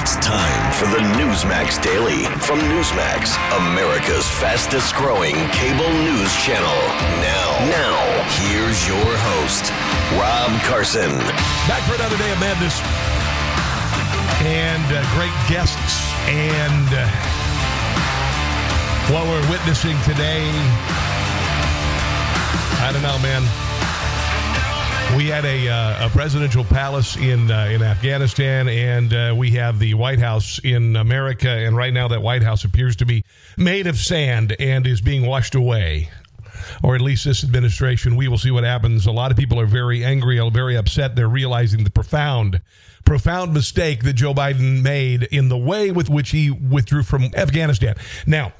It's time for the Newsmax Daily from Newsmax, America's fastest growing cable news channel. Now, now, here's your host, Rob Carson. Back for another day of madness and uh, great guests and uh, what we're witnessing today. I don't know, man. We had a, uh, a presidential palace in uh, in Afghanistan, and uh, we have the White House in America. And right now, that White House appears to be made of sand and is being washed away, or at least this administration. We will see what happens. A lot of people are very angry, very upset. They're realizing the profound, profound mistake that Joe Biden made in the way with which he withdrew from Afghanistan. Now.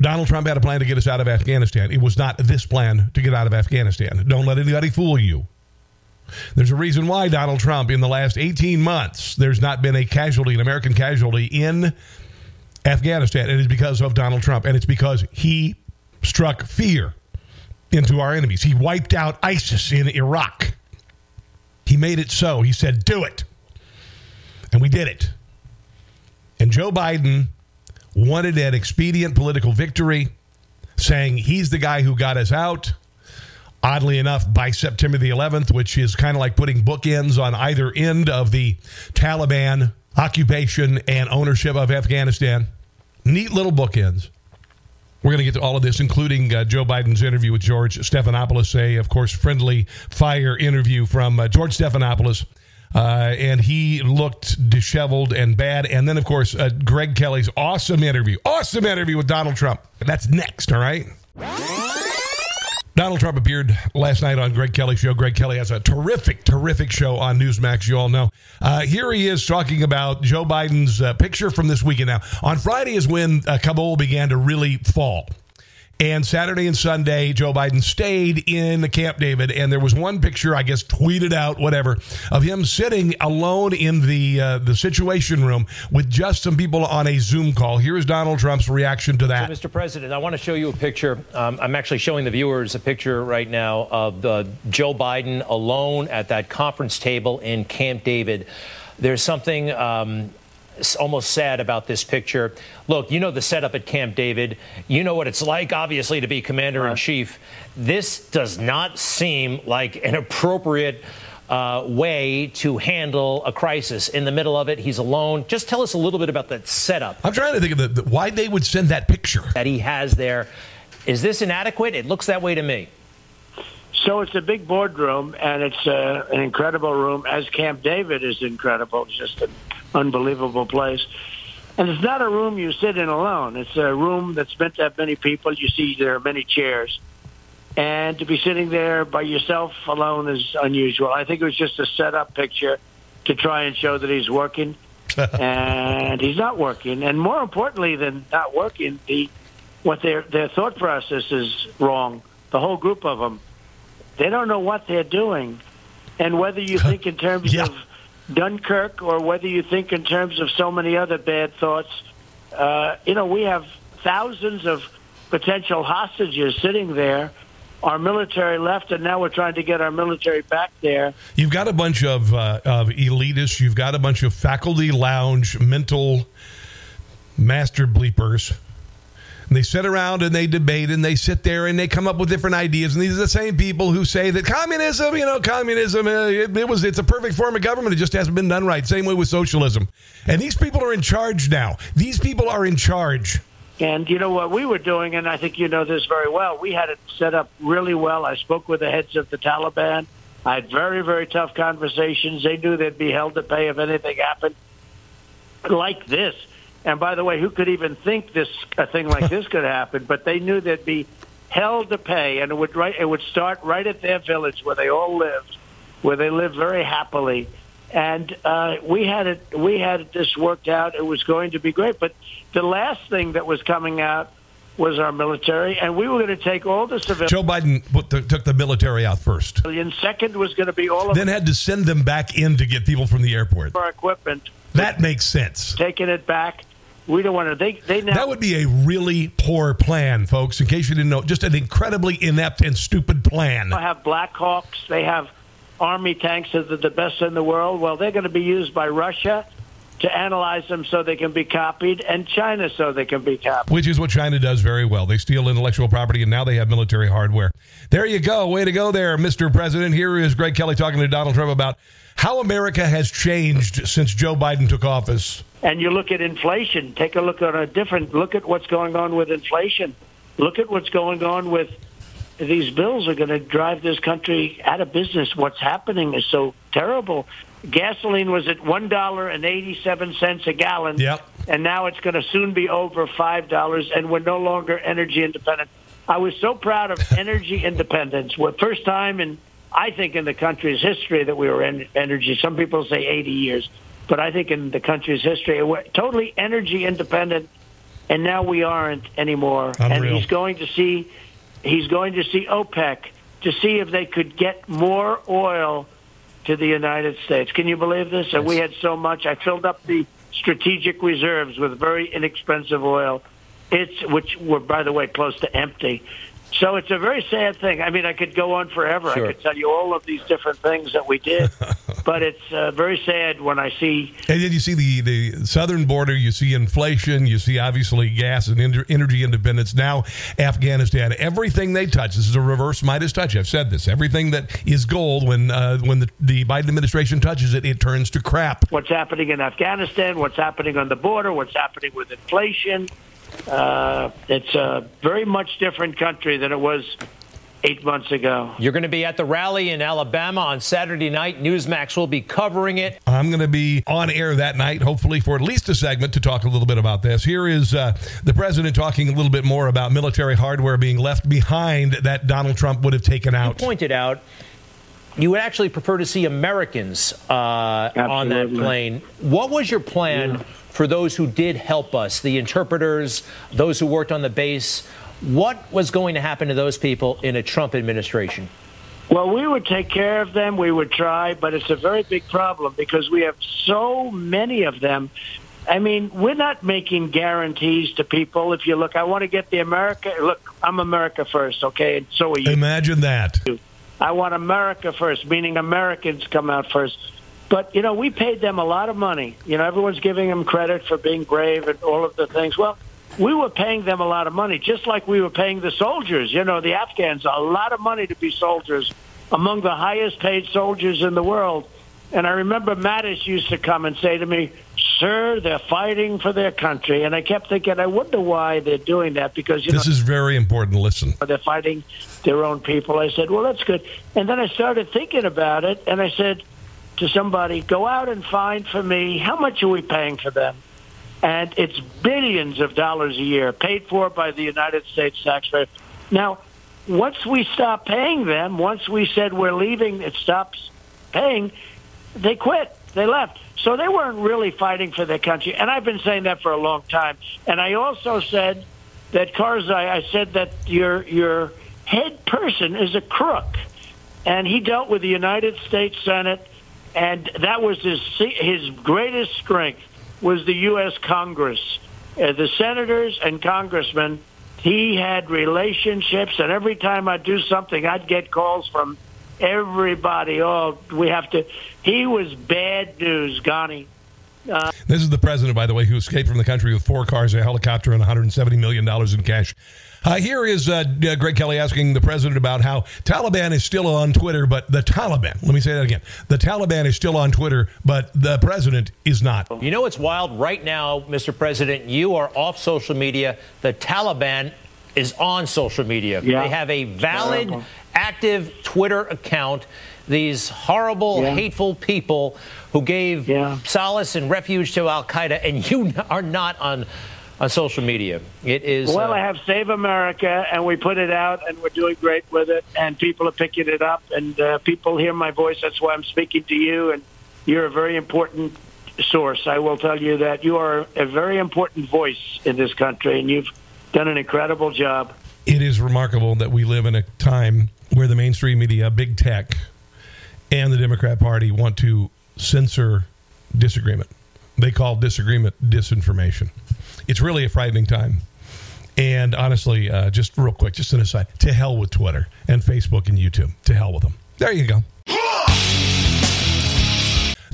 Donald Trump had a plan to get us out of Afghanistan. It was not this plan to get out of Afghanistan. Don't let anybody fool you. There's a reason why Donald Trump, in the last 18 months, there's not been a casualty, an American casualty in Afghanistan. It is because of Donald Trump, and it's because he struck fear into our enemies. He wiped out ISIS in Iraq. He made it so. He said, do it. And we did it. And Joe Biden wanted an expedient political victory, saying he's the guy who got us out. Oddly enough, by September the 11th, which is kind of like putting bookends on either end of the Taliban occupation and ownership of Afghanistan. Neat little bookends. We're going to get to all of this, including uh, Joe Biden's interview with George Stephanopoulos, a, of course, friendly fire interview from uh, George Stephanopoulos uh, and he looked disheveled and bad. And then, of course, uh, Greg Kelly's awesome interview, awesome interview with Donald Trump. That's next, all right? Donald Trump appeared last night on Greg Kelly's show. Greg Kelly has a terrific, terrific show on Newsmax, you all know. Uh, here he is talking about Joe Biden's uh, picture from this weekend. Now, on Friday is when uh, Kabul began to really fall. And Saturday and Sunday, Joe Biden stayed in the Camp David, and there was one picture, I guess, tweeted out, whatever, of him sitting alone in the uh, the Situation Room with just some people on a Zoom call. Here is Donald Trump's reaction to that. So, Mr. President, I want to show you a picture. Um, I'm actually showing the viewers a picture right now of Joe Biden alone at that conference table in Camp David. There's something. Um, almost sad about this picture. Look, you know the setup at Camp David. You know what it's like, obviously, to be commander in chief. This does not seem like an appropriate. Uh, way to handle a crisis. In the middle of it, he's alone. Just tell us a little bit about that setup. I'm trying to think of the, the, why they would send that picture that he has there. Is this inadequate? It looks that way to me. So it's a big boardroom, and it's uh, an incredible room, as Camp David is incredible. Just an unbelievable place. And it's not a room you sit in alone. It's a room that's meant to have many people. You see there are many chairs. And to be sitting there by yourself alone is unusual. I think it was just a set-up picture to try and show that he's working. and he's not working. And more importantly than not working, the what their their thought process is wrong. The whole group of them, they don't know what they're doing. And whether you think in terms Yeah. of Dunkirk or whether you think in terms of so many other bad thoughts, uh, you know, we have thousands of potential hostages sitting there. Our military left, and now we're trying to get our military back there. You've got a bunch of, uh, of elitists. You've got a bunch of faculty lounge mental master bleepers. And they sit around and they debate and they sit there and they come up with different ideas. And these are the same people who say that communism, you know, communism, uh, it, it was it's a perfect form of government. It just hasn't been done right. Same way with socialism. And these people are in charge now. These people are in charge. And you know what we were doing, and I think you know this very well. We had it set up really well. I spoke with the heads of the Taliban. I had very, very tough conversations. They knew they'd be held to pay if anything happened like this. And by the way, who could even think this a thing like this could happen? But they knew they'd be held to pay, and it would right, it would start right at their village where they all lived, where they lived very happily. And uh, we had it, we had this worked out. It was going to be great. But the last thing that was coming out was our military, and we were going to take all the civilians. Joe Biden put the, took the military out first, And Second was going to be all of then had to send them back in to get people from the airport. our equipment, That makes sense. taking it back. We don't want to. They they now That would be a really poor plan, folks. In case you didn't know, just an incredibly inept and stupid plan. They have Black Hawks. They have army tanks that are the best in the world. Well, they're going to be used by Russia to analyze them so they can be copied, and China so they can be copied. Which is what China does very well. They steal intellectual property, and now they have military hardware. There you go. Way to go there, Mr. President. Here is Greg Kelly talking to Donald Trump about how America has changed since Joe Biden took office. And you look at inflation. Take a look at a different look at what's going on with inflation. Look at what's going on with these bills are going to drive this country out of business. What's happening is so terrible. Gasoline was at one dollar and eighty-seven cents a gallon, yep. and now it's going to soon be over five dollars, and we're no longer energy independent. I was so proud of energy independence. Well, first time in I think in the country's history that we were in energy. Some people say 80 years, but I think in the country's history we're totally energy independent, and now we aren't anymore. Unreal. And he's going to see he's going to see OPEC to see if they could get more oil to the United States. Can you believe this? And we had so much. I filled up the strategic reserves with very inexpensive oil. It's which were, by the way, close to empty. So it's a very sad thing. I mean, I could go on forever. Sure. I could tell you all of these different things that we did, but it's uh, very sad when I see. And then you see the, the southern border, you see inflation, you see obviously gas and en- energy independence. Now, Afghanistan, everything they touch, this is a reverse Midas touch. I've said this. Everything that is gold, when uh, when the, the Biden administration touches it, it turns to crap. What's happening in Afghanistan? What's happening on the border? What's happening with inflation? Uh, it's a very much different country than it was eight months ago. You're going to be at the rally in Alabama on Saturday night. Newsmax will be covering it. I'm going to be on air that night, hopefully for at least a segment to talk a little bit about this. Here is uh, the president talking a little bit more about military hardware being left behind that Donald Trump would have taken out. You pointed out you would actually prefer to see Americans uh, on that Absolutely. plane. What was your plan for those who did help us, the interpreters, those who worked on the base? What was going to happen to those people in a Trump administration? Well, we would take care of them. We would try, but it's a very big problem because we have so many of them. I mean, we're not making guarantees to people. If you look, I want to get the America. Look, I'm America first, okay? And so are you. Imagine that. I want America first, meaning Americans come out first. But, you know, we paid them a lot of money. You know, everyone's giving them credit for being brave and all of the things. Well, we were paying them a lot of money, just like we were paying the soldiers, you know, the Afghans, a lot of money to be soldiers, among the highest paid soldiers in the world. And I remember Mattis used to come and say to me, Sir, they're fighting for their country. And I kept thinking, I wonder why they're doing that because, you This know, is very important. Listen. they're fighting their own people. I said, well, that's good. And then I started thinking about it, and I said to somebody, go out and find for me how much are we paying for them? And it's billions of dollars a year paid for by the United States taxpayer. Now, once we stop paying them, once we said we're leaving, it stops paying, they quit. They left. So they weren't really fighting for their country. And I've been saying that for a long time. And I also said that Karzai, I said that your your head person is a crook, and he dealt with the United States Senate, and that was his his greatest strength was the U.S. Congress, uh, the senators and congressmen. He had relationships, and every time I'd do something, I'd get calls from everybody. Oh, we have to. He was bad news, Ghani. This is the president, by the way, who escaped from the country with four cars, a helicopter, and $170 million in cash. Uh, here is uh, uh, Greg Kelly asking the president about how Taliban is still on Twitter, but the Taliban, let me say that again. The Taliban is still on Twitter, but the president is not. You know what's wild? Right now, Mr. President, you are off social media. The Taliban is on social media. Yeah. They have a valid, Terrible. active Twitter account. These horrible, Yeah. hateful people who gave Yeah. solace and refuge to Al Qaeda, and you are not on on social media. It is. Well, uh, I have Save America, and we put it out, and we're doing great with it, and people are picking it up, and uh, people hear my voice. That's why I'm speaking to you, and you're a very important source. I will tell you that you are a very important voice in this country, and you've done an incredible job. It is remarkable that we live in a time where the mainstream media, big tech, and the Democrat Party want to censor disagreement. They call disagreement disinformation. It's really a frightening time. And honestly, uh, just real quick, just an aside, to hell with Twitter and Facebook and YouTube. To hell with them. There you go.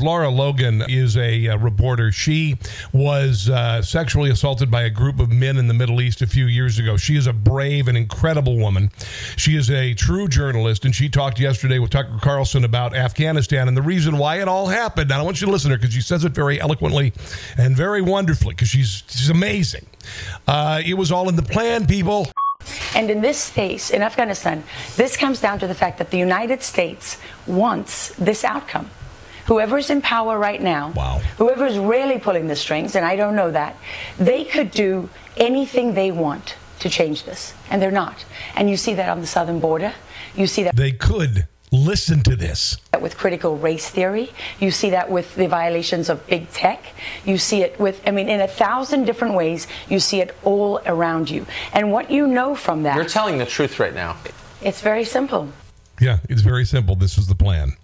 Lara Logan is a, uh, reporter. She was uh, sexually assaulted by a group of men in the Middle East a few years ago. She is a brave and incredible woman. She is a true journalist, and she talked yesterday with Tucker Carlson about Afghanistan and the reason why it all happened. Now, I want you to listen to her because she says it very eloquently and very wonderfully because she's, she's amazing. Uh, it was all in the plan, people. And in this space, in Afghanistan, this comes down to the fact that the United States wants this outcome. Whoever's in power right now, wow. whoever's really pulling the strings, and I don't know that, they could do anything they want to change this, and they're not. And you see that on the southern border. You see that. They could. Listen to this. With critical race theory, you see that with the violations of big tech. You see it with, I mean, in a thousand different ways, you see it all around you. And what you know from that. You're telling the truth right now. It's very simple. Yeah, it's very simple. This was the plan.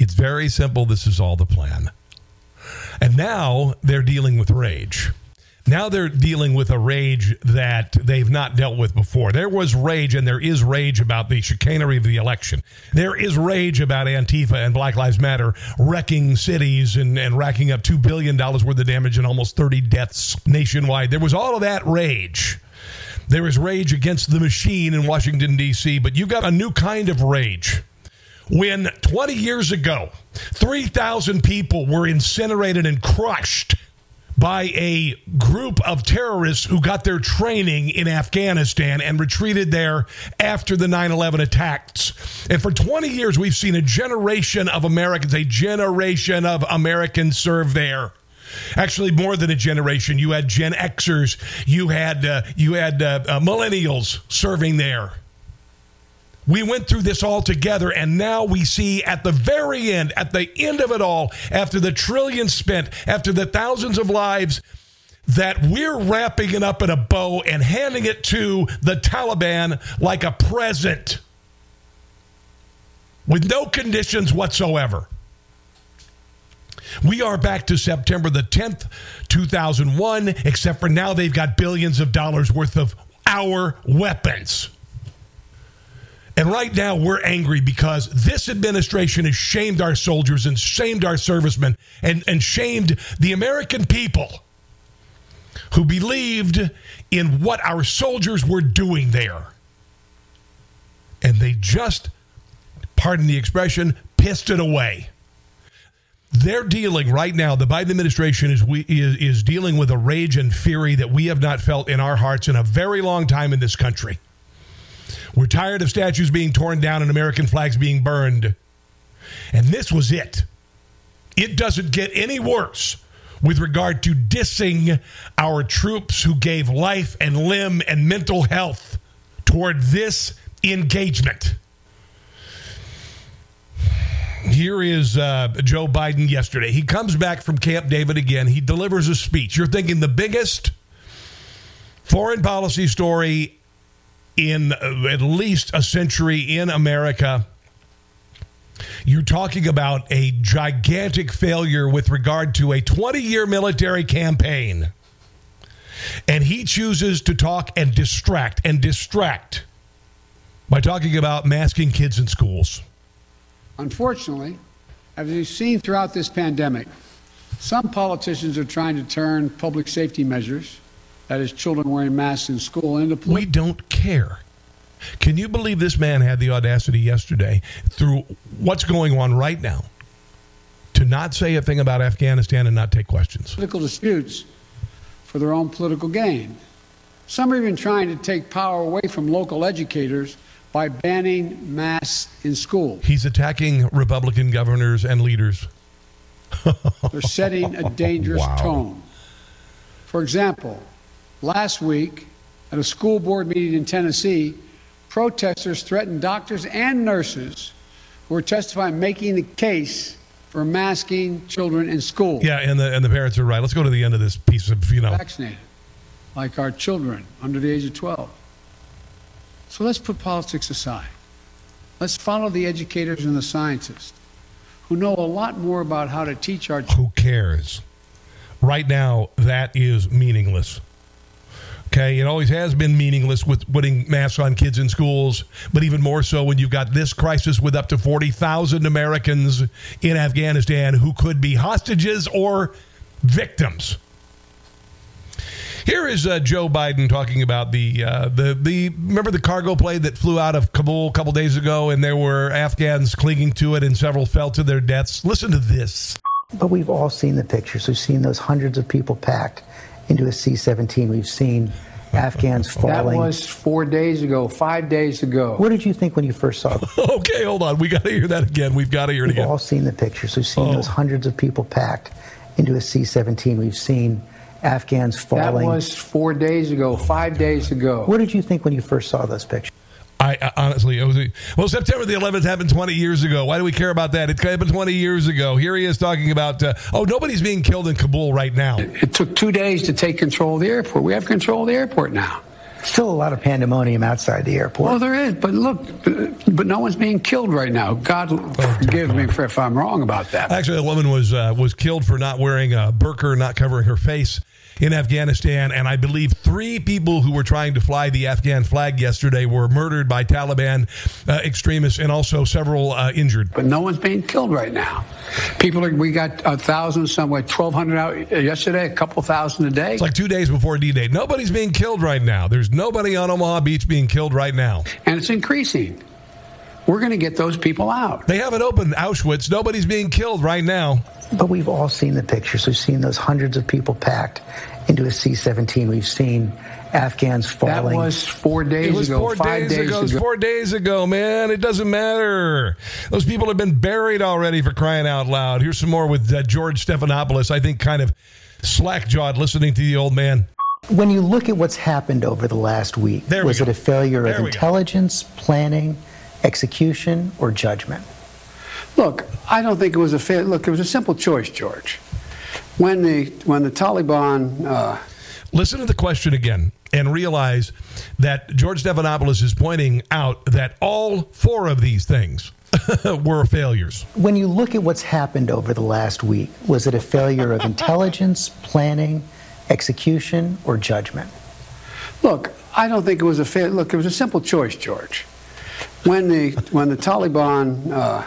It's very simple. This is all the plan. And now they're dealing with rage. Now they're dealing with a rage that they've not dealt with before. There was rage, and there is rage about the chicanery of the election. There is rage about Antifa and Black Lives Matter wrecking cities and, and racking up $2 billion worth of damage and almost 30 deaths nationwide. There was all of that rage. There is rage against the machine in Washington, D.C., but you've got a new kind of rage. When 20 years ago, 3,000 people were incinerated and crushed by a group of terrorists who got their training in Afghanistan and retreated there after the 9 11 attacks. And for 20 years, we've seen a generation of Americans, a generation of Americans serve there. Actually, more than a generation. You had Gen Xers, you had uh, you had uh, uh, millennials serving there. We went through this all together, and now we see at the very end, at the end of it all, after the trillions spent, after the thousands of lives, that we're wrapping it up in a bow and handing it to the Taliban like a present with no conditions whatsoever. We are back to September the 10th, 2001, except for now they've got billions of dollars worth of our weapons. And right now, we're angry because this administration has shamed our soldiers and shamed our servicemen and, and shamed the American people who believed in what our soldiers were doing there. And they just, pardon the expression, pissed it away. They're dealing right now, the Biden administration is, we, is, is dealing with a rage and fury that we have not felt in our hearts in a very long time in this country. We're tired of statues being torn down and American flags being burned. And this was it. It doesn't get any worse with regard to dissing our troops who gave life and limb and mental health toward this engagement. Here is uh, Joe Biden yesterday. He comes back from Camp David again. He delivers a speech. You're thinking the biggest foreign policy story in uh, at least a century in America. You're talking about a gigantic failure with regard to a 20 year military campaign. And he chooses to talk and distract and distract by talking about masking kids in schools. Unfortunately, as we've seen throughout this pandemic, some politicians are trying to turn public safety measures that is children wearing masks in school And the into we don't care. Can you believe this man had the audacity yesterday through what's going on right now to not say a thing about afghanistan and not take questions? Political disputes for their own political gain. Some are even trying to take power away from local educators by banning masks in school. He's attacking republican governors and leaders. They're setting a dangerous wow. tone. For example Last week, at a school board meeting in Tennessee, protesters threatened doctors and nurses who were testifying, making the case for masking children in school. Yeah, and the and the parents are right. Let's go to the end of this piece of you know vaccinated, like our children under the age of 12. So let's put politics aside. Let's follow the educators and the scientists who know a lot more about how to teach our. Who cares? Right now, that is meaningless Okay, it always has been meaningless with putting masks on kids in schools, but even more so when you've got this crisis with up to 40,000 Americans in Afghanistan who could be hostages or victims. Here is uh, Joe Biden talking about the uh, the the remember the cargo plane that flew out of Kabul a couple days ago, and there were Afghans clinging to it, and several fell to their deaths. Listen to this. But we've all seen the pictures. We've seen those hundreds of people packed into a C-17. We've seen Afghans falling. That was four days ago, five days ago. What did you think when you first saw them? okay, hold on. We got to hear that again. We've got to hear it again. We've all seen the pictures. We've seen Oh. those hundreds of people packed into a C-17. We've seen Afghans falling. That falling. was four days ago, five days ago. What did you think when you first saw those pictures? I, I honestly, it was well. September the 11th happened 20 years ago. Why do we care about that? It happened 20 years ago. Here he is talking about, uh, oh, nobody's being killed in Kabul right now. It took two days to take control of the airport. We have control of the airport now. Still a lot of pandemonium outside the airport. Well, there is, but look, but, but no one's being killed right now. God forgive me for if I'm wrong about that. Actually, a woman was uh, was killed for not wearing a burqa, not covering her face in Afghanistan, and I believe three people who were trying to fly the Afghan flag yesterday were murdered by Taliban uh, extremists, and also several uh, injured. But no one's being killed right now. People are. We got a thousand, somewhere twelve hundred out yesterday, a couple thousand a day, It's like two days before D-Day. Nobody's being killed right now. There's nobody on Omaha Beach being killed right now. and it's increasing. We're going to get those people out. They haven't opened Auschwitz. Nobody's being killed right now. But we've all seen the pictures. We've seen those hundreds of people packed into a C-17. We've seen Afghans falling. That was four days It was ago, four five days, days, ago. It was ago. four days ago, man. It doesn't matter. Those people have been buried already for crying out loud. Here's some more with uh, George Stephanopoulos. I think kind of slack jawed listening to the old man. When you look at what's happened over the last week, There was go. it a failure There of we go. intelligence, planning, execution, or judgment? Look, I don't think it was a fair. Look, it was a simple choice, George. When the when the Taliban, uh, Listen to the question again and realize that George Stephanopoulos is pointing out that all four of these things were failures. When you look at what's happened over the last week, was it a failure of intelligence, planning, execution, or judgment? look, I don't think it was a fair. Look, it was a simple choice, George. When the when the Taliban, uh,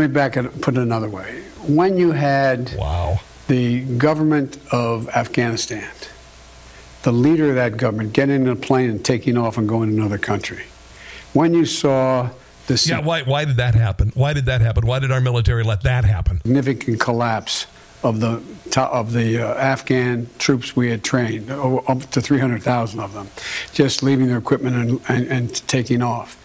let me back it, put it another way. When you had Wow. the government of Afghanistan, the leader of that government, getting in a plane and taking off and going to another country. When you saw the Yeah, why, why did that happen? Why did that happen? Why did our military let that happen? significant collapse of the of the uh, Afghan troops we had trained, up to 300,000 of them, just leaving their equipment and, and, and taking off.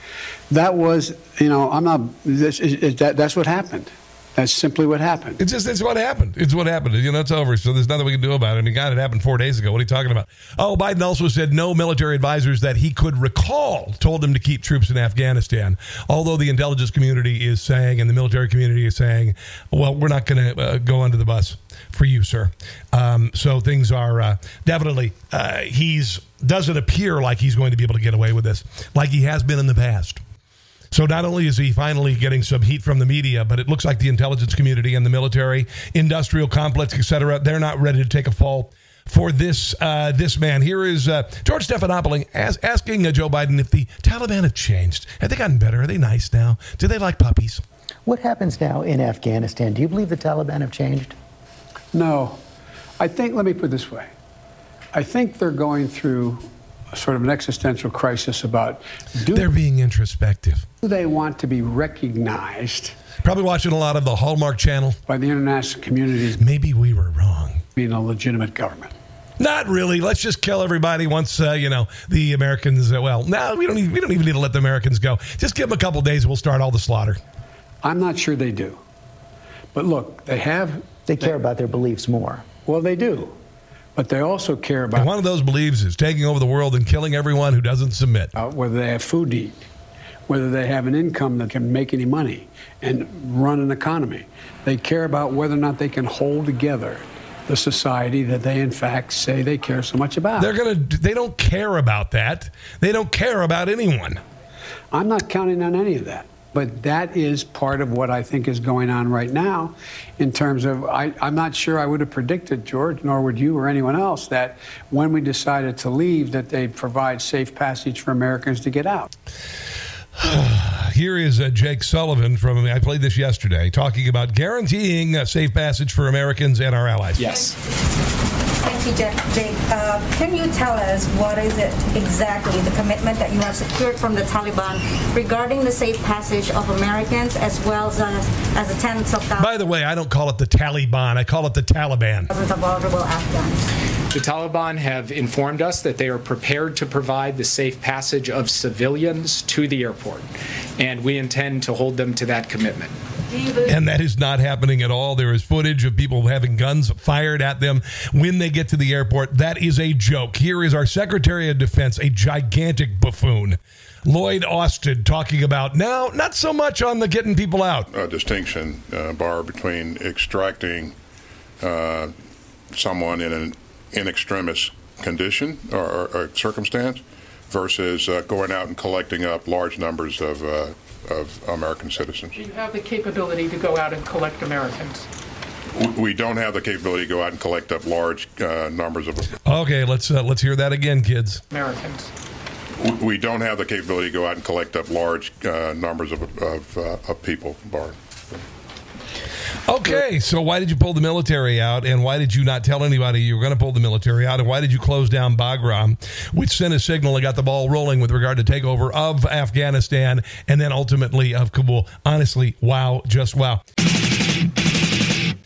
That was, you know, I'm not. This, is, is that, that's what happened. That's simply what happened. It's just it's what happened. It's what happened. You know, it's over. So there's nothing we can do about it. I mean, God, it happened four days ago. What are you talking about? Oh, Biden also said no military advisors that he could recall told him to keep troops in Afghanistan. Although the intelligence community is saying and the military community is saying, well, we're not going to uh, go under the bus for you, sir. Um, so things are uh, definitely uh, he's doesn't appear like he's going to be able to get away with this like he has been in the past. So not only is he finally getting some heat from the media, but it looks like the intelligence community and the military, industrial complex, etc., they're not ready to take a fall for this uh, this man. Here is uh, George Stephanopoulos as, asking uh, Joe Biden if the Taliban have changed. Have they gotten better? Are they nice now? Do they like puppies? What happens now in Afghanistan? Do you believe the Taliban have changed? No, I think. Let me put it this way. I think they're going through sort of an existential crisis about do They're being introspective. Do they want to be recognized Probably watching a lot of the Hallmark Channel. by the international community Maybe we were wrong. being a legitimate government. Not really. Let's just kill everybody once uh, you know the Americans. Uh, well, no, we don't. Even, we don't even need to let the Americans go. Just give them a couple days. We'll start all the slaughter. I'm not sure they do. But look, they have. They care about their beliefs more. Well, they do. But they also care And about one of those beliefs is taking over the world and killing everyone who doesn't submit. uh, whether they have food to eat, whether they have an income that can make any money and run an economy. They care about whether or not they can hold together the society that they, in fact, say they care so much about. They're gonna. They don't care about that. They don't care about anyone. I'm not counting on any of that. But that is part of what I think is going on right now in terms of, I, am not sure I would have predicted, George, nor would you or anyone else, that when we decided to leave, that they'd provide safe passage for Americans to get out. Here is uh, Jake Sullivan from, I played this yesterday, talking about guaranteeing a safe passage for Americans and our allies. Yes. Thank you, Jake. Uh, can you tell us what is it exactly, the commitment that you have secured from the Taliban regarding the safe passage of Americans as well as, as the tens of thousands? By the way, I don't call it the Taliban, I call it the Taliban. Thousands of vulnerable Afghans. The Taliban have informed us that they are prepared to provide the safe passage of civilians to the airport, and we intend to hold them to that commitment. And that is not happening at all. There is footage of people having guns fired at them when they get to the airport. That is a joke. Here is our Secretary of Defense, a gigantic buffoon. Lloyd Austin talking about now, not so much on the getting people out. A distinction, uh, Barb, between extracting uh, someone in an in extremis condition or, or, or circumstance versus uh, going out and collecting up large numbers of uh, of American citizens. Do you have the capability to go out and collect Americans? We don't have the capability to go out and collect up large uh, numbers of. Okay, let's uh, let's hear that again, kids. Americans. We don't have the capability to go out and collect up large uh, numbers of of, uh, of people, Barb. Okay, so why did you pull the military out, and why did you not tell anybody you were going to pull the military out, and why did you close down Bagram, which sent a signal and got the ball rolling with regard to takeover of Afghanistan and then ultimately of Kabul? Honestly, wow, just wow.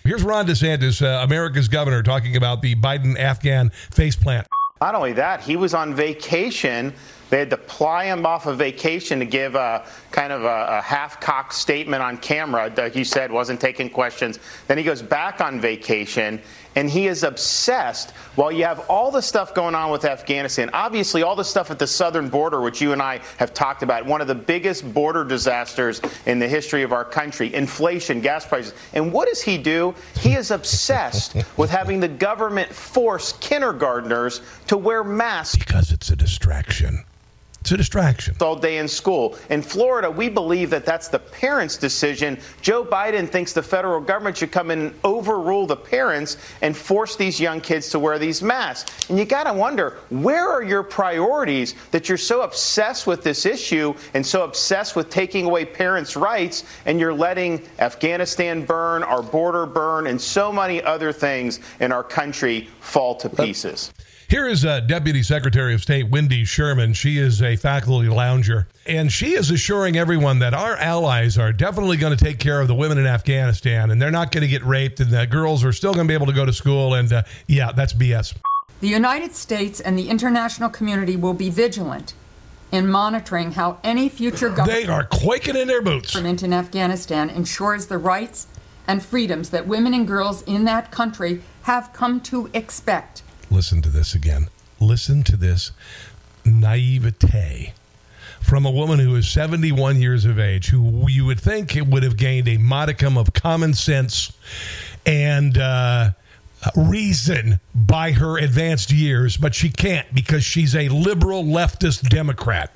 Here's Ron DeSantis, uh, America's governor, talking about the Biden Afghan faceplant. Not only that, he was on vacation they had to ply him off a vacation to give a kind of a, a half-cocked statement on camera that he said wasn't taking questions. Then he goes back on vacation and he is obsessed while you have all the stuff going on with Afghanistan. Obviously, all the stuff at the southern border, which you and I have talked about, one of the biggest border disasters in the history of our country inflation, gas prices. And what does he do? He is obsessed with having the government force kindergartners to wear masks. Because it's a distraction. It's a distraction. All day in school. In Florida, we believe that that's the parents' decision. Joe Biden thinks the federal government should come in and overrule the parents and force these young kids to wear these masks. And you got to wonder where are your priorities that you're so obsessed with this issue and so obsessed with taking away parents' rights and you're letting Afghanistan burn, our border burn, and so many other things in our country fall to pieces. Here is uh, Deputy Secretary of State Wendy Sherman. She is a faculty lounger, and she is assuring everyone that our allies are definitely going to take care of the women in Afghanistan, and they're not going to get raped, and the girls are still going to be able to go to school. And uh, yeah, that's BS. The United States and the international community will be vigilant in monitoring how any future government they are quaking in their boots in Afghanistan ensures the rights and freedoms that women and girls in that country have come to expect Listen to this again. Listen to this naivete from a woman who is 71 years of age, who you would think would have gained a modicum of common sense and uh, reason by her advanced years, but she can't because she's a liberal leftist Democrat.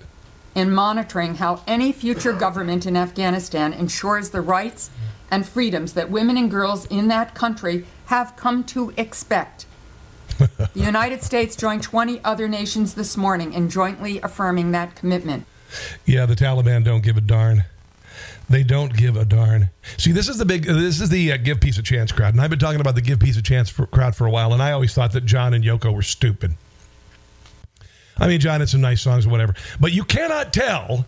In monitoring how any future government in Afghanistan ensures the rights and freedoms that women and girls in that country have come to expect the United States joined 20 other nations this morning in jointly affirming that commitment. Yeah, the Taliban don't give a darn. They don't give a darn. See, this is the big, this is the uh, give peace a chance crowd. And I've been talking about the give peace a chance for, crowd for a while. And I always thought that John and Yoko were stupid. I mean, John had some nice songs or whatever. But you cannot tell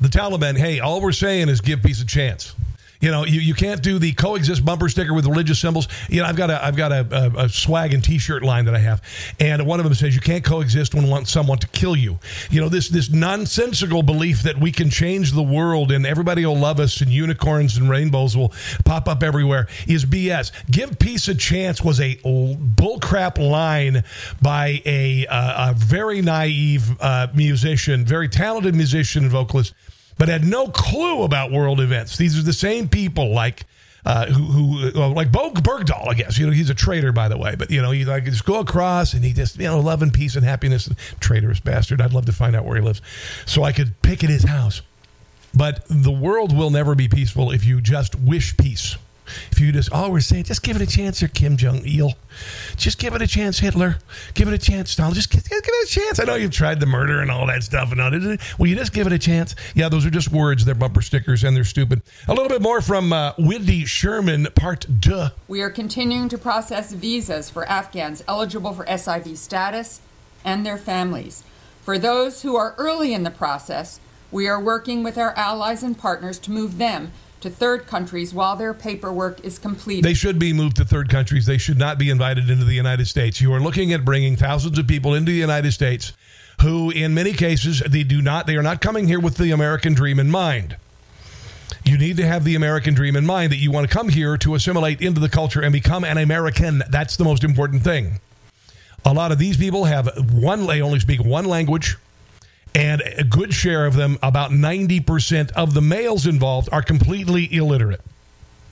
the Taliban, hey, all we're saying is give peace a chance. You know, you, you can't do the coexist bumper sticker with religious symbols. You know, I've got a I've got a, a, a swag and T-shirt line that I have, and one of them says you can't coexist when want someone to kill you. You know, this this nonsensical belief that we can change the world and everybody will love us and unicorns and rainbows will pop up everywhere is BS. Give peace a chance was a bullcrap line by a uh, a very naive uh, musician, very talented musician and vocalist but had no clue about world events. These are the same people like. Uh, who, who like Bowe Bergdahl, I guess. You know, he's a traitor, by the way. But you know, he like just go across and he just you know love and peace and happiness. Traitorous bastard. I'd love to find out where he lives, so I could pick at his house. But the world will never be peaceful if you just wish peace. If you just, all we're saying, just give it a chance, here, Kim Jong Il. Just give it a chance, Hitler. Give it a chance, Stalin. Just give, give it a chance. I know you've tried the murder and all that stuff and all that. Will you just give it a chance? Yeah, those are just words. They're bumper stickers and they're stupid. A little bit more from uh, Wendy Sherman, part deux. We are continuing to process visas for Afghans eligible for SIV status and their families. For those who are early in the process, we are working with our allies and partners to move them to third countries while their paperwork is completed. They should be moved to third countries. They should not be invited into the United States. You are looking at bringing thousands of people into the United States who, in many cases, they do not. They are not coming here with the American dream in mind. You need to have the American dream in mind that you want to come here to assimilate into the culture and become an American. That's the most important thing. A lot of these people have one, they only speak one language and a good share of them, about 90% of the males involved, are completely illiterate.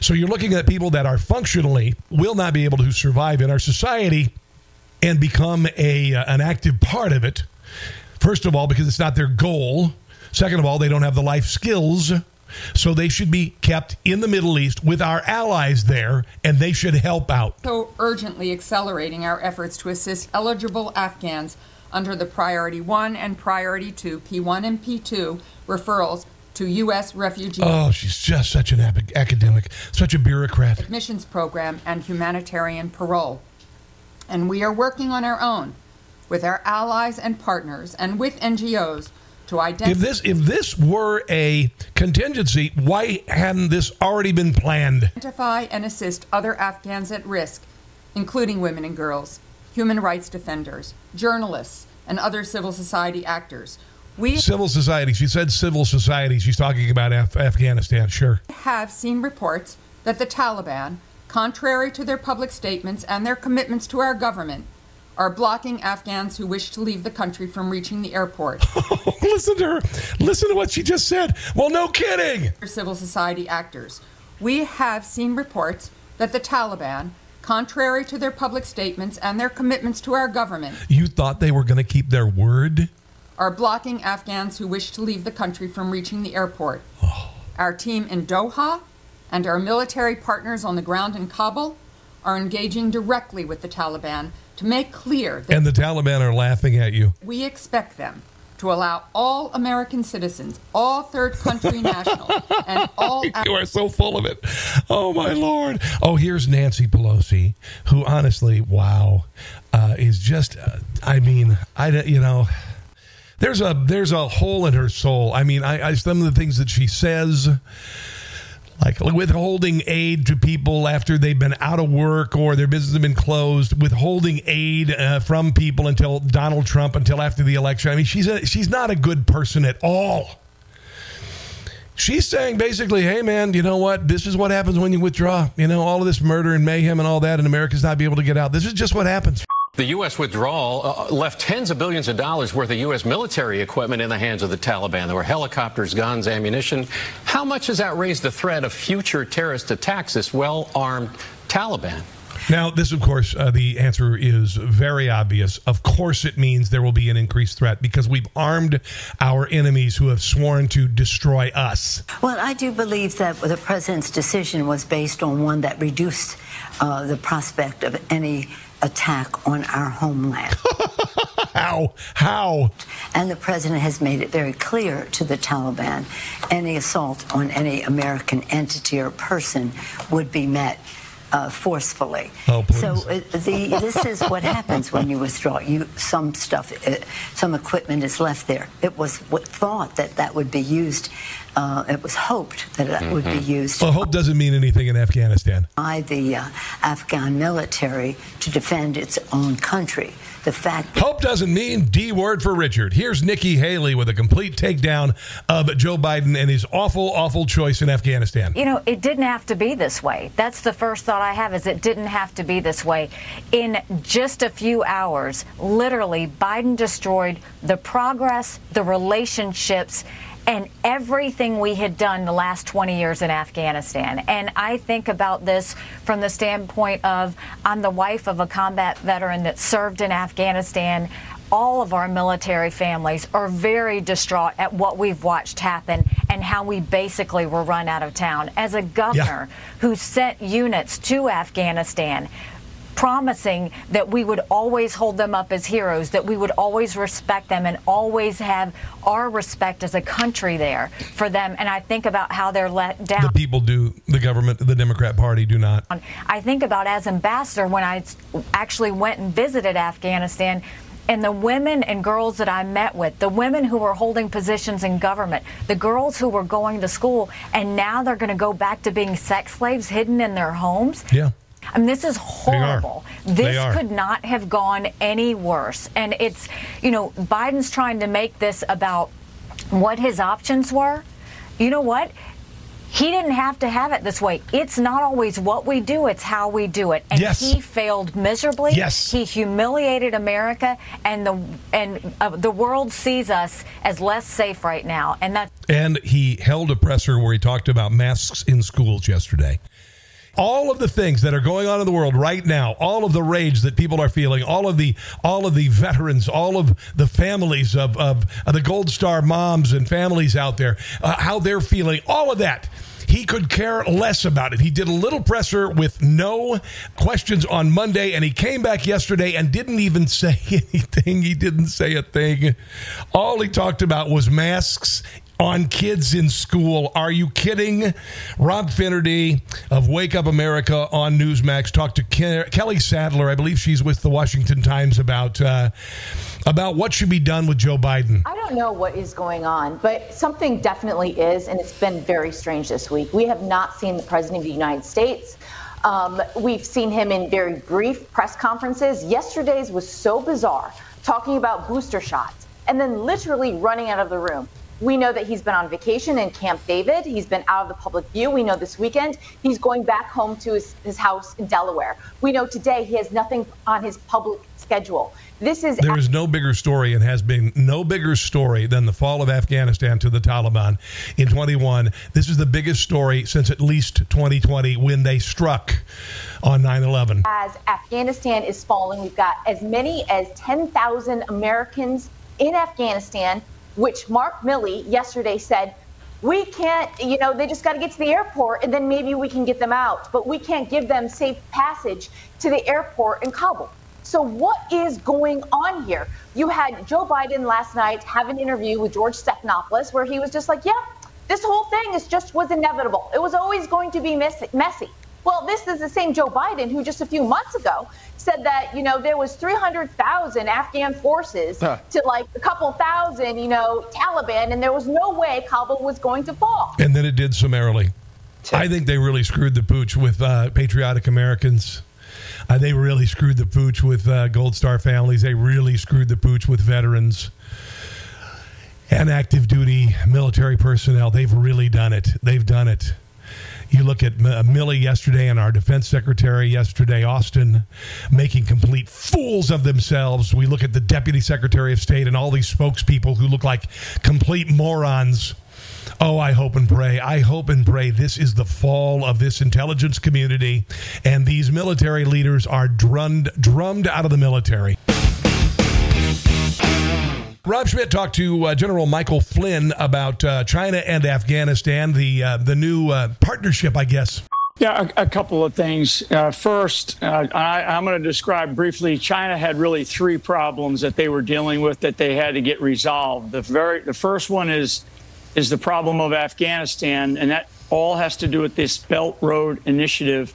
So you're looking at people that are functionally will not be able to survive in our society and become a uh, an active part of it. First of all, because it's not their goal. Second of all, they don't have the life skills. So they should be kept in the Middle East with our allies there, and they should help out. So urgently accelerating our efforts to assist eligible Afghans under the Priority 1 and Priority 2, P1 and P2 referrals to U.S. refugee Oh, she's just such an ap- academic, such a bureaucrat. admissions program and humanitarian parole. And we are working on our own with our allies and partners and with NGOs to identify. If this if this were a contingency, why hadn't this already been planned? identify and assist other Afghans at risk, including women and girls, human rights defenders, journalists, and other civil society actors. We Civil society. She said civil society. She's talking about Af- Afghanistan. Sure. have seen reports that the Taliban, contrary to their public statements and their commitments to our government, are blocking Afghans who wish to leave the country from reaching the airport. Listen to her. Listen to what she just said. Well, no kidding. civil society actors. We have seen reports that the Taliban, contrary to their public statements and their commitments to our government, You thought they were going to keep their word? are blocking Afghans who wish to leave the country from reaching the airport. Oh. Our team in Doha and our military partners on the ground in Kabul are engaging directly with the Taliban to make clear that And the Taliban are laughing at you. we expect them to allow all American citizens, all third country nationals, and all You are so full of it. Oh my lord. Oh, here's Nancy Pelosi, who honestly, wow, uh, is just. Uh, I mean, I you know. There's a there's a hole in her soul. I mean, I, I some of the things that she says, like withholding aid to people after they've been out of work or their business has been closed, withholding aid uh, from people until Donald Trump until after the election. I mean, she's a, she's not a good person at all. She's saying basically, hey man, you know what? This is what happens when you withdraw. You know, all of this murder and mayhem and all that, and America's not be able to get out. This is just what happens. The U.S. withdrawal uh, left tens of billions of dollars worth of U.S. military equipment in the hands of the Taliban. There were helicopters, guns, ammunition. How much has that raised the threat of future terrorist attacks, this well armed Taliban? Now, this, of course, uh, the answer is very obvious. Of course, it means there will be an increased threat because we've armed our enemies who have sworn to destroy us. Well, I do believe that the president's decision was based on one that reduced uh, the prospect of any attack on our homeland. How? How? And the president has made it very clear to the Taliban any assault on any American entity or person would be met. Uh, forcefully. Oh, please. so uh, the, this is what happens when you withdraw. You some stuff, uh, some equipment is left there. It was what thought that that would be used. Uh, it was hoped that that would be used Well, hope doesn't mean anything in Afghanistan. by the uh, Afghan military to defend its own country. The fact that Hope doesn't mean D word for Richard. Here's Nikki Haley with a complete takedown of Joe Biden and his awful, awful choice in Afghanistan. You know, it didn't have to be this way. That's the first thought I have is it didn't have to be this way. In just a few hours, literally Biden destroyed the progress, the relationships and everything we had done the last 20 years in Afghanistan. And I think about this from the standpoint of I'm the wife of a combat veteran that served in Afghanistan. All of our military families are very distraught at what we've watched happen and how we basically were run out of town. As a governor who sent units to Afghanistan, promising that we would always hold them up as heroes, that we would always respect them and always have our respect as a country there for them. And I think about how they're let down. The people do, the government, the Democrat Party do not. I think about as ambassador when I actually went and visited Afghanistan and the women and girls that I met with, the women who were holding positions in government, the girls who were going to school, and now they're going to go back to being sex slaves hidden in their homes. Yeah. I mean, this is horrible. This could not have gone any worse. And it's, you know, Biden's trying to make this about what his options were. You know what? He didn't have to have it this way. It's not always what we do, it's how we do it. And Yes. he failed miserably. Yes. He humiliated America and the and uh, the world sees us as less safe right now. And that's And he held a presser where he talked about masks in schools yesterday. All of the things that are going on in the world right now, all of the rage that people are feeling, all of the all of the veterans, all of the families of of, of the Gold Star moms and families out there, uh, how they're feeling, all of that. He could care less about it. He did a little presser with no questions on Monday, and he came back yesterday and didn't even say anything. He didn't say a thing. All he talked about was masks on kids in school. Are you kidding? Rob Finnerty of Wake Up America on Newsmax talked to Ke- Kelly Sadler. I believe she's with the Washington Times about uh, about what should be done with Joe Biden. I don't know what is going on, but something definitely is, and it's been very strange this week. We have not seen the President of the United States. Um, we've seen him in very brief press conferences. Yesterday's was so bizarre, talking about booster shots and then literally running out of the room. We know that he's been on vacation in Camp David. He's been out of the public view. We know this weekend he's going back home to his, his house in Delaware. We know today he has nothing on his public schedule. This is There is no bigger story and has been no bigger story than the fall of Afghanistan to the Taliban in 21. This is the biggest story since at least 2020 when they struck on 9 11. as Afghanistan is falling. We've got as many as 10,000 Americans in Afghanistan, which Mark Milley yesterday said, we can't, you know, they just got to get to the airport and then maybe we can get them out. But we can't give them safe passage to the airport in Kabul. So, what is going on here? You had Joe Biden last night have an interview with George Stephanopoulos where he was just like, yeah, this whole thing is just was inevitable. It was always going to be messy. messy. Well, this is the same Joe Biden who just a few months ago said that, you know, there was 300,000 Afghan forces Huh. to like a couple thousand, you know, Taliban, and there was no way Kabul was going to fall. And then it did summarily. I think they really screwed the pooch with uh, patriotic Americans. Uh, they really screwed the pooch with uh, Gold Star families. They really screwed the pooch with veterans and active duty military personnel. They've really done it. They've done it. You look at M- Milley yesterday and our defense secretary yesterday, Austin, making complete fools of themselves. We look at the deputy secretary of state and all these spokespeople who look like complete morons. Oh, I hope and pray. I hope and pray this is the fall of this intelligence community, and these military leaders are drummed drummed out of the military. Rob Schmitt talked to uh, General Michael Flynn about uh, China and Afghanistan, the uh, the new uh, partnership, I guess. Yeah, a, a couple of things. Uh, first, uh, I, I'm going to describe briefly. China had really three problems that they were dealing with that they had to get resolved. The very the first one is is the problem of Afghanistan, and that all has to do with this Belt Road Initiative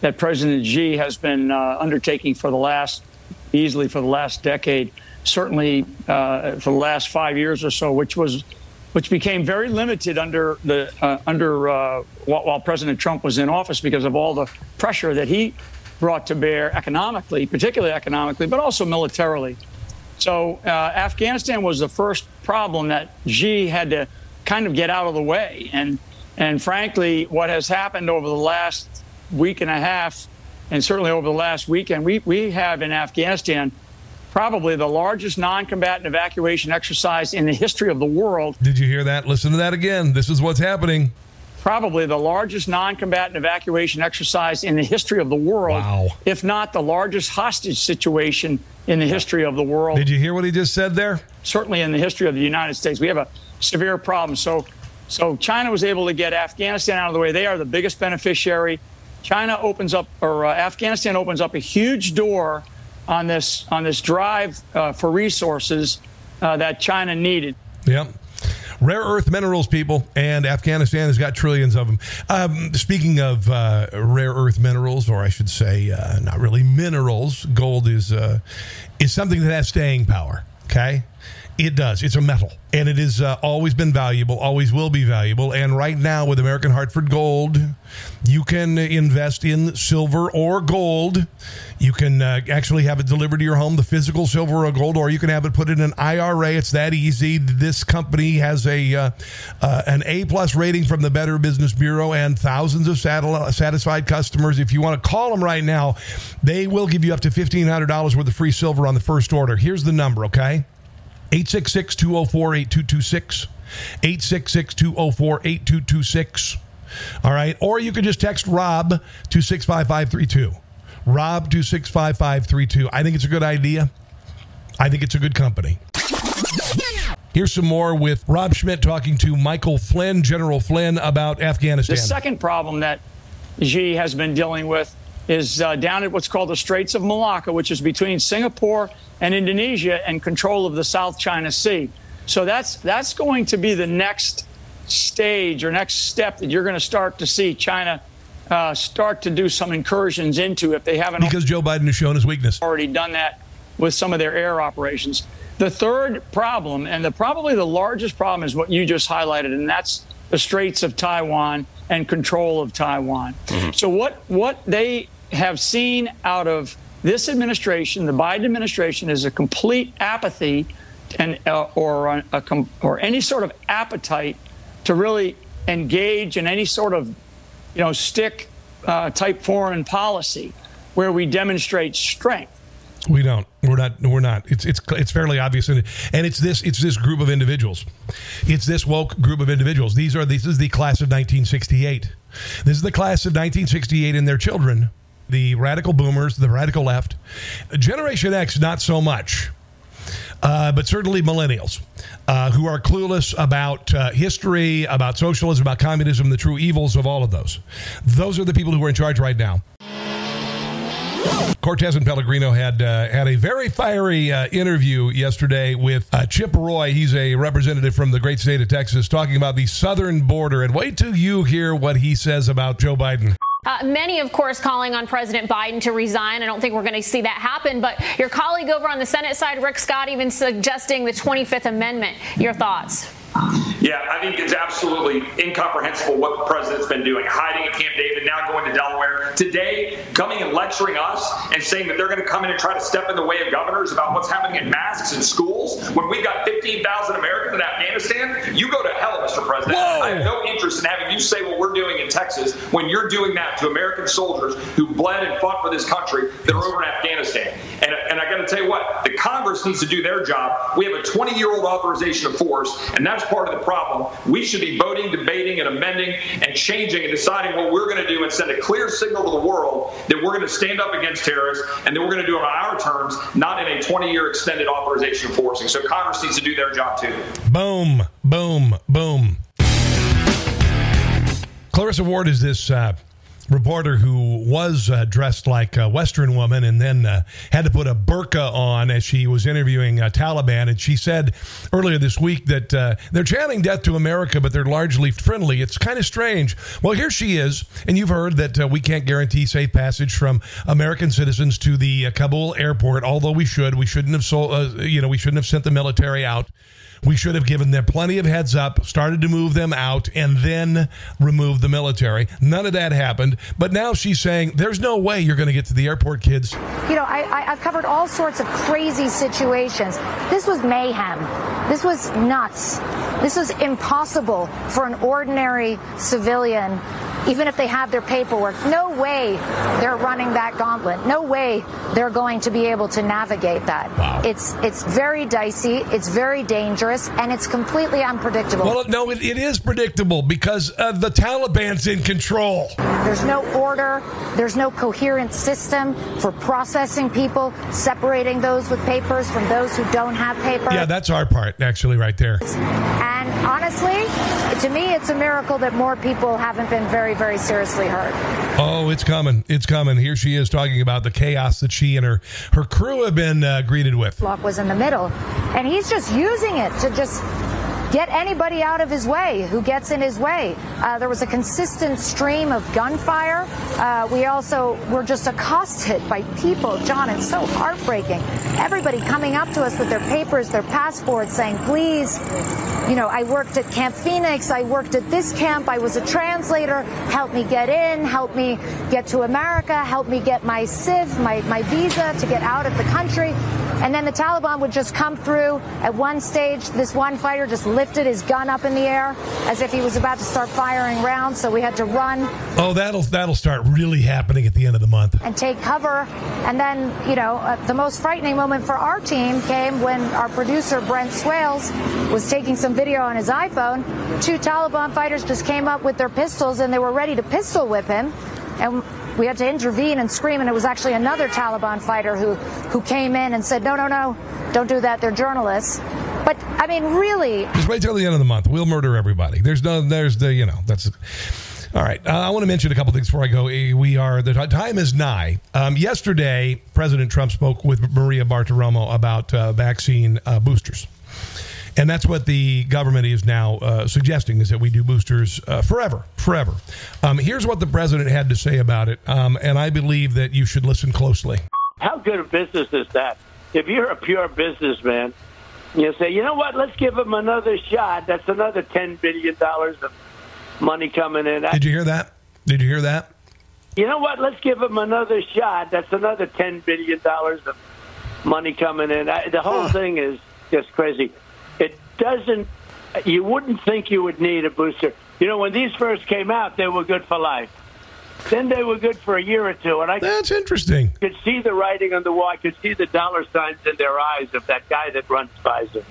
that President Xi has been undertaking for the last easily for the last decade, certainly uh, for the last five years or so, which was which became very limited under the uh, under uh, while, President Trump was in office because of all the pressure that he brought to bear economically, particularly economically, but also militarily. So uh, Afghanistan was the first problem that Xi had to kind of get out of the way, and and frankly, what has happened over the last week and a half, and certainly over the last weekend, we we have in Afghanistan probably the largest non-combatant evacuation exercise in the history of the world. Did you hear that? Listen to that again. This is what's happening. Probably the largest non-combatant evacuation exercise in the history of the world, wow. if not the largest hostage situation in the history of the world. Did you hear what he just said there? Certainly in the history of the United States, we have a severe problem. So, So China was able to get Afghanistan out of the way. They are the biggest beneficiary. China opens up, or uh, Afghanistan opens up a huge door on this on this drive uh, for resources uh, that China needed. Yep. Rare earth minerals, people, and Afghanistan has got trillions of them. Um, speaking of uh, rare earth minerals, or I should say, uh, not really minerals, gold is uh, is something that has staying power. Okay, it does. It's a metal, and it has uh, always been valuable, always will be valuable. And right now, with American Hartford Gold, you can invest in silver or gold. You can uh, actually have it delivered to your home, the physical silver or gold, or you can have it put in an IRA. It's that easy. This company has a uh, uh, an A plus rating from the Better Business Bureau and thousands of satisfied customers. If you want to call them right now, they will give you up to fifteen hundred dollars worth of free silver on the first order. Here's the number, okay? 866 204 8226. 866 204 8226. All right. Or you can just text Rob to 65532. Rob to 65532. I think it's a good idea. I think it's a good company. Here's some more with Rob Schmitt talking to Michael Flynn, General Flynn, about Afghanistan. The second problem that Xi has been dealing with is uh, down at what's called the Straits of Malacca, which is between Singapore and Indonesia and control of the South China Sea. So that's that's going to be the next stage or next step that you're going to start to see China uh, start to do some incursions into if they haven't because Joe Biden has shown his weakness. Already done that with some of their air operations. The third problem, and the probably the largest problem, is what you just highlighted, and that's the Straits of Taiwan and control of Taiwan. Mm-hmm. So what what they have seen out of this administration, the Biden administration, is a complete apathy and uh, or a, a, or any sort of appetite to really engage in any sort of you know stick uh, type foreign policy where we demonstrate strength. We don't. We're not. We're not. It's it's it's fairly obvious, and and it's this it's this group of individuals. It's this woke group of individuals. These are this is the class of 1968. This is the class of 1968 and their children the radical boomers, the radical left. Generation X, not so much. Uh, but certainly millennials uh, who are clueless about uh, history, about socialism, about communism, the true evils of all of those. Those are the people who are in charge right now. Cortes and Pellegrino had uh, had a very fiery uh, interview yesterday with uh, Chip Roy. He's a representative from the great state of Texas, talking about the southern border. And wait till you hear what he says about Joe Biden. Uh, many, of course, calling on President Biden to resign. I don't think we're going to see that happen. But your colleague over on the Senate side, Rick Scott, even suggesting the 25th Amendment. Your thoughts? Yeah, I think it's absolutely incomprehensible what the president's been doing, hiding at Camp David, now going to Delaware. Today, coming and lecturing us and saying that they're going to come in and try to step in the way of governors about what's happening in masks in schools when we've got 15,000 Americans in Afghanistan. You go to hell, Mr. President. Whoa. I have no interest in having you say what we're doing in Texas when you're doing that to American soldiers who bled and fought for this country that are over in Afghanistan. And, and I got to tell you what, the Congress needs to do their job. We have a 20 year old authorization of force, and that's part of the problem. We should be voting, debating, and amending and changing and deciding what we're going to do and send a clear signal to the world that we're going to stand up against terrorists and that we're going to do it on our terms, not in a 20 year extended authorization of forcing. So Congress needs to do their job too. Boom, boom, boom. Clarissa Ward is this. Uh reporter who was uh, dressed like a Western woman and then uh, had to put a burqa on as she was interviewing uh, Taliban. And she said earlier this week that uh, they're chanting death to America, but they're largely friendly. It's kind of strange. Well, here she is. And you've heard that uh, we can't guarantee safe passage from American citizens to the uh, Kabul airport, although we should. We shouldn't have, so, you know, we shouldn't have sent the military out. We should have given them plenty of heads up, started to move them out, and then removed the military. None of that happened. But now she's saying there's no way you're going to get to the airport, kids. You know, I, have covered all sorts of crazy situations. This was mayhem. This was nuts. This was impossible for an ordinary civilian even if they have their paperwork, no way they're running that gauntlet. No way they're going to be able to navigate that. Wow. It's it's very dicey, it's very dangerous, and it's completely unpredictable. Well, no, it, it is predictable because uh, the Taliban's in control. There's no order, there's no coherent system for processing people, separating those with papers from those who don't have papers. Yeah, that's our part, actually, right there. And honestly, to me, it's a miracle that more people haven't been very, very seriously hurt. Oh, it's coming. It's coming. Here she is talking about the chaos that she and her, her crew have been uh, greeted with. Block was in the middle, and he's just using it to just get anybody out of his way who gets in his way. Uh, there was a consistent stream of gunfire. Uh, we also were just accosted by people. John, it's so heartbreaking. Everybody coming up to us with their papers, their passports, saying, please, you know, I worked at Camp Phoenix, I worked at this camp, I was a translator, help me get in, help me get to America, help me get my CIV, my, my visa to get out of the country. And then the Taliban would just come through. At one stage, this one fighter just lifted his gun up in the air as if he was about to start firing rounds. So we had to run Oh, that'll that'll start really happening at the end of the month. and take cover. And then, you know, uh, the most frightening moment for our team came when our producer, Brent Swails, was taking some video on his iPhone. Two Taliban fighters just came up with their pistols and they were ready to pistol whip him. And we had to intervene and scream, and it was actually another Taliban fighter who, who came in and said, No, no, no, don't do that. They're journalists. But, I mean, really, Just wait till the end of the month. We'll murder everybody. There's no, there's the, you know, that's. All right. Uh, I want to mention a couple things before I go. Eh, We are, the time is nigh. Um, yesterday, President Trump spoke with Maria Bartiromo about uh, vaccine uh, boosters. And that's what the government is now uh, suggesting is that we do boosters uh, forever, forever. Um, here's what the president had to say about it. Um, and I believe that you should listen closely. How good a business is that? If you're a pure businessman, you say, you know what? Let's give them another shot. That's another ten billion dollars of money coming in. Did you hear that? Did you hear that? You know what? Let's give them another shot. That's another ten billion dollars of money coming in. I, the whole thing is just crazy. It doesn't. You wouldn't think you would need a booster. You know, when these first came out, they were good for life. Then they were good for a year or two, and I that's interesting. Could see the writing on the wall. I could see the dollar signs in their eyes of that guy that runs Pfizer.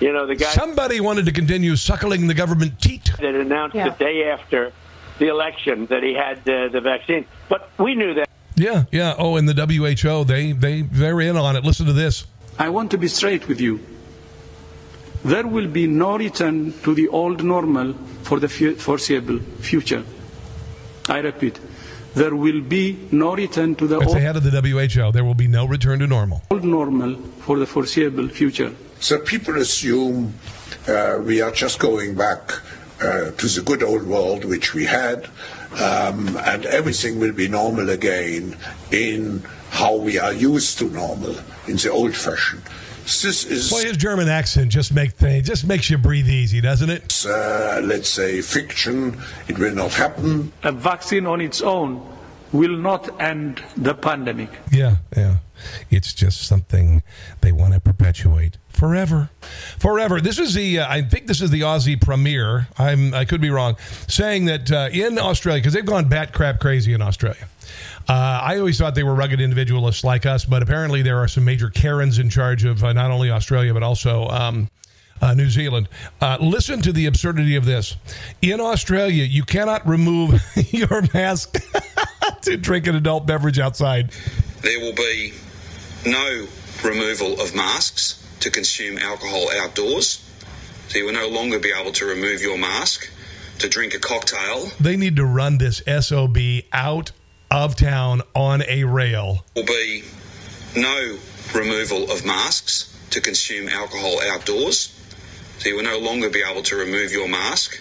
You know, the guy Somebody wanted to continue suckling the government teat. that announced Yeah. the day after the election that he had uh, the vaccine. But we knew that. Yeah, yeah. Oh, and the WHO, they they they're in on it. Listen to this. I want to be straight with you. There will be no return to the old normal for the foreseeable future. I repeat, there will be no return to the That's the head of the WHO. There will be no return to normal. old normal for the foreseeable future. So people assume uh, we are just going back uh, to the good old world which we had, um, and everything will be normal again in how we are used to normal in the old fashion. This is, Boy, his German accent just make things just makes you breathe easy, doesn't it? uh, let's say, fiction. It will not happen. A vaccine on its own will not end the pandemic. Yeah, yeah. It's just something they want to perpetuate forever, forever. This is the uh, I think this is the Aussie premier. I'm I could be wrong, saying that uh, in Australia because they've gone bat crap crazy in Australia. Uh, I always thought they were rugged individualists like us, but apparently there are some major Karens in charge of uh, not only Australia but also. Um, uh, New Zealand. Uh, listen to the absurdity of this. In Australia, you cannot remove your mask to drink an adult beverage outside. There will be no removal of masks to consume alcohol outdoors. So you will no longer be able to remove your mask to drink a cocktail. They need to run this SOB out of town on a rail. Will be no removal of masks to consume alcohol outdoors. So you will no longer be able to remove your mask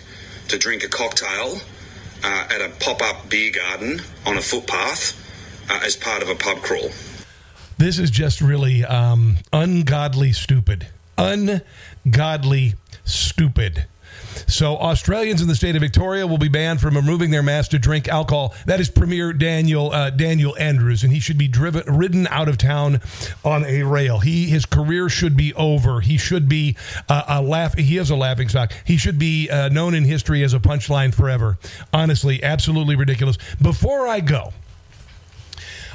to drink a cocktail uh, at a pop-up beer garden on a footpath uh, as part of a pub crawl. This is just really um, ungodly stupid. Ungodly stupid. So Australians in the state of Victoria will be banned from removing their mask to drink alcohol. That is Premier Daniel uh, Daniel Andrews, and he should be driven ridden out of town on a rail. He his career should be over. He should be uh, a laugh. He is a laughing stock. He should be uh, known in history as a punchline forever. Honestly, absolutely ridiculous. Before I go.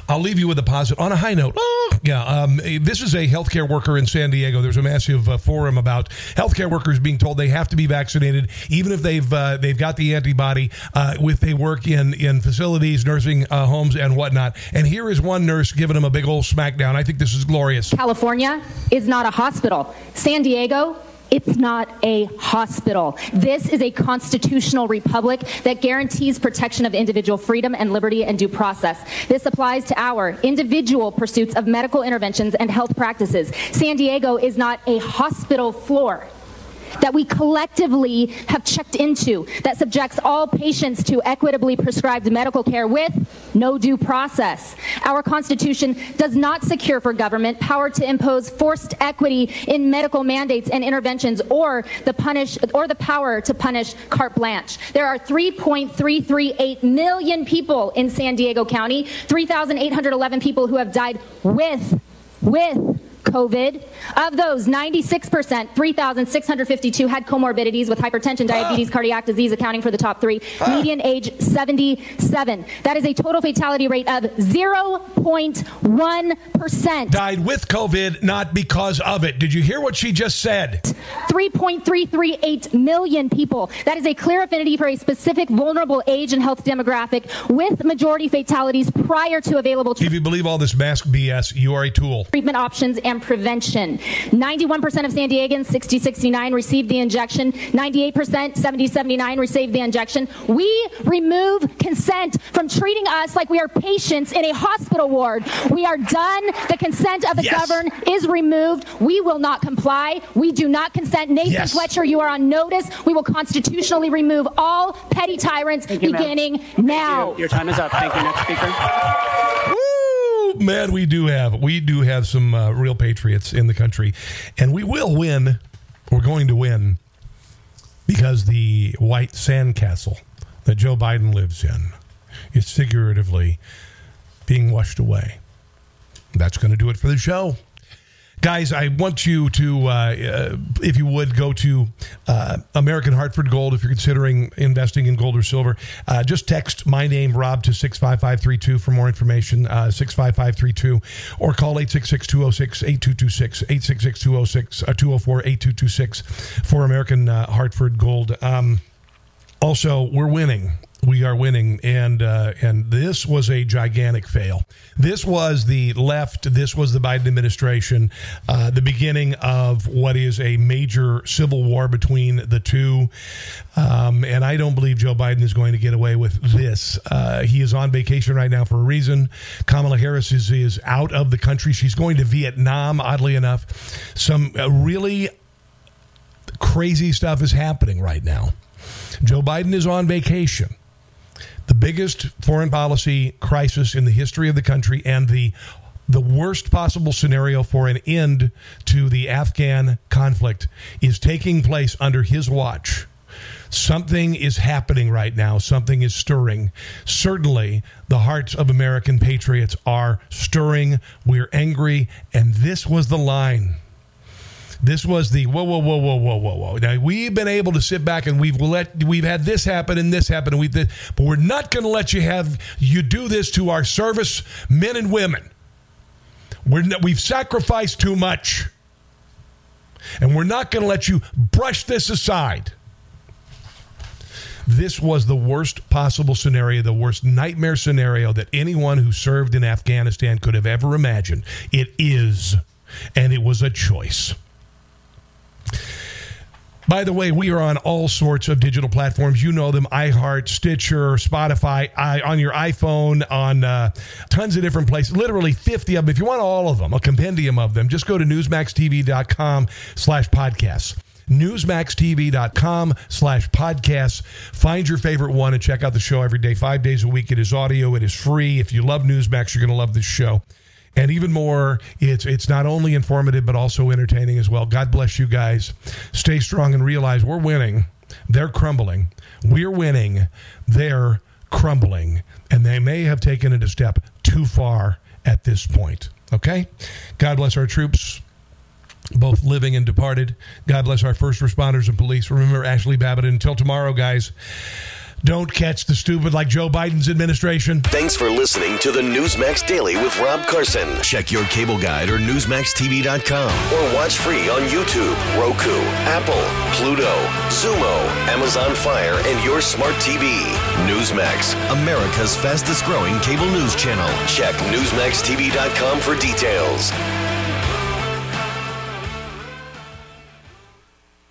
I'll leave you with a positive. On a high note, oh, yeah, um, this is a healthcare worker in San Diego. There's a massive uh, forum about healthcare workers being told they have to be vaccinated, even if they've uh, they've got the antibody. Uh, if they work in in facilities, nursing uh, homes, and whatnot. And here is one nurse giving them a big old smackdown. I think this is glorious. California is not a hospital. San Diego it's not a hospital. This is a constitutional republic that guarantees protection of individual freedom and liberty and due process. This applies to our individual pursuits of medical interventions and health practices. San Diego is not a hospital floor that we collectively have checked into that subjects all patients to equitably prescribed medical care with no due process. Our Constitution does not secure for government power to impose forced equity in medical mandates and interventions or the punish or the power to punish carte blanche. There are 3.338 million people in San Diego County, 3,811 people who have died with with COVID. Of those, 96%, 3,652 had comorbidities with hypertension, ah. diabetes, cardiac disease, accounting for the top three. Ah. Median age 77. That is a total fatality rate of 0.1%. Died with COVID, not because of it. Did you hear what she just said? 3.338 million people. That is a clear affinity for a specific vulnerable age and health demographic with majority fatalities prior to available If you believe all this mask BS, you are a tool. treatment options and prevention. 91% of San Diegans, 60 69, received the injection. 98%, 70 79, received the injection. We remove consent from treating us like we are patients in a hospital ward. We are done. The consent of the Yes. governed is removed. We will not comply. We do not consent. Nathan Yes. Fletcher, you are on notice. We will constitutionally remove all petty tyrants you, ma'am. beginning now. Your time is up. Thank you. Next speaker. Man, we do have we do have some uh, real patriots in the country, and we will win. We're going to win because the white sandcastle that Joe Biden lives in is figuratively being washed away. That's going to do it for the show. Guys, I want you to, uh, uh, if you would, go to uh, American Hartford Gold if you're considering investing in gold or silver. Uh, just text my name, Rob, to 65532 for more information, uh, 65532, or call 866 206 8226, 866 206 204 8226 for American Hartford Gold. Um, also, we're winning. We are winning, and uh, and this was a gigantic fail. This was the left. This was the Biden administration. Uh, the beginning of what is a major civil war between the two. Um, and I don't believe Joe Biden is going to get away with this. Uh, he is on vacation right now for a reason. Kamala Harris is is out of the country. She's going to Vietnam. Oddly enough, some uh, really crazy stuff is happening right now. Joe Biden is on vacation. The biggest foreign policy crisis in the history of the country and the the worst possible scenario for an end to the Afghan conflict is taking place under his watch. Something is happening right now. Something is stirring. Certainly, the hearts of American patriots are stirring. We're angry. And this was the line. This was the whoa, whoa, whoa, whoa, whoa, whoa, whoa. Now we've been able to sit back and we've let we've had this happen and this happen and we did, but we're not going to let you have you do this to our service men and women. We're we've sacrificed too much, and we're not going to let you brush this aside. This was the worst possible scenario, the worst nightmare scenario that anyone who served in Afghanistan could have ever imagined. It is, and it was a choice. By the way, we are on all sorts of digital platforms. You know them iHeart, Stitcher, Spotify, I, on your iPhone, on uh, tons of different places, literally 50 of them. If you want all of them, a compendium of them, just go to newsmaxtv.com slash podcasts. newsmaxtv.com slash podcasts. Find your favorite one and check out the show every day. Five days a week. It is audio. It is free. If you love newsmax you're going to love this show and even more it's it's not only informative but also entertaining as well god bless you guys stay strong and realize we're winning They're crumbling. We're winning. They're crumbling. And they may have taken it a step too far at this point. Okay? God bless our troops both living and departed. God bless our first responders and police. Remember Ashli Babbitt. Until tomorrow, guys. Don't catch the stupid like Joe Biden's administration. Thanks for listening to the Newsmax Daily with Rob Carson. Check your cable guide or NewsmaxTV.com or watch free on YouTube, Roku, Apple, Pluto, Xumo, Amazon Fire, and your smart TV. Newsmax, America's fastest growing cable news channel. Check NewsmaxTV.com for details.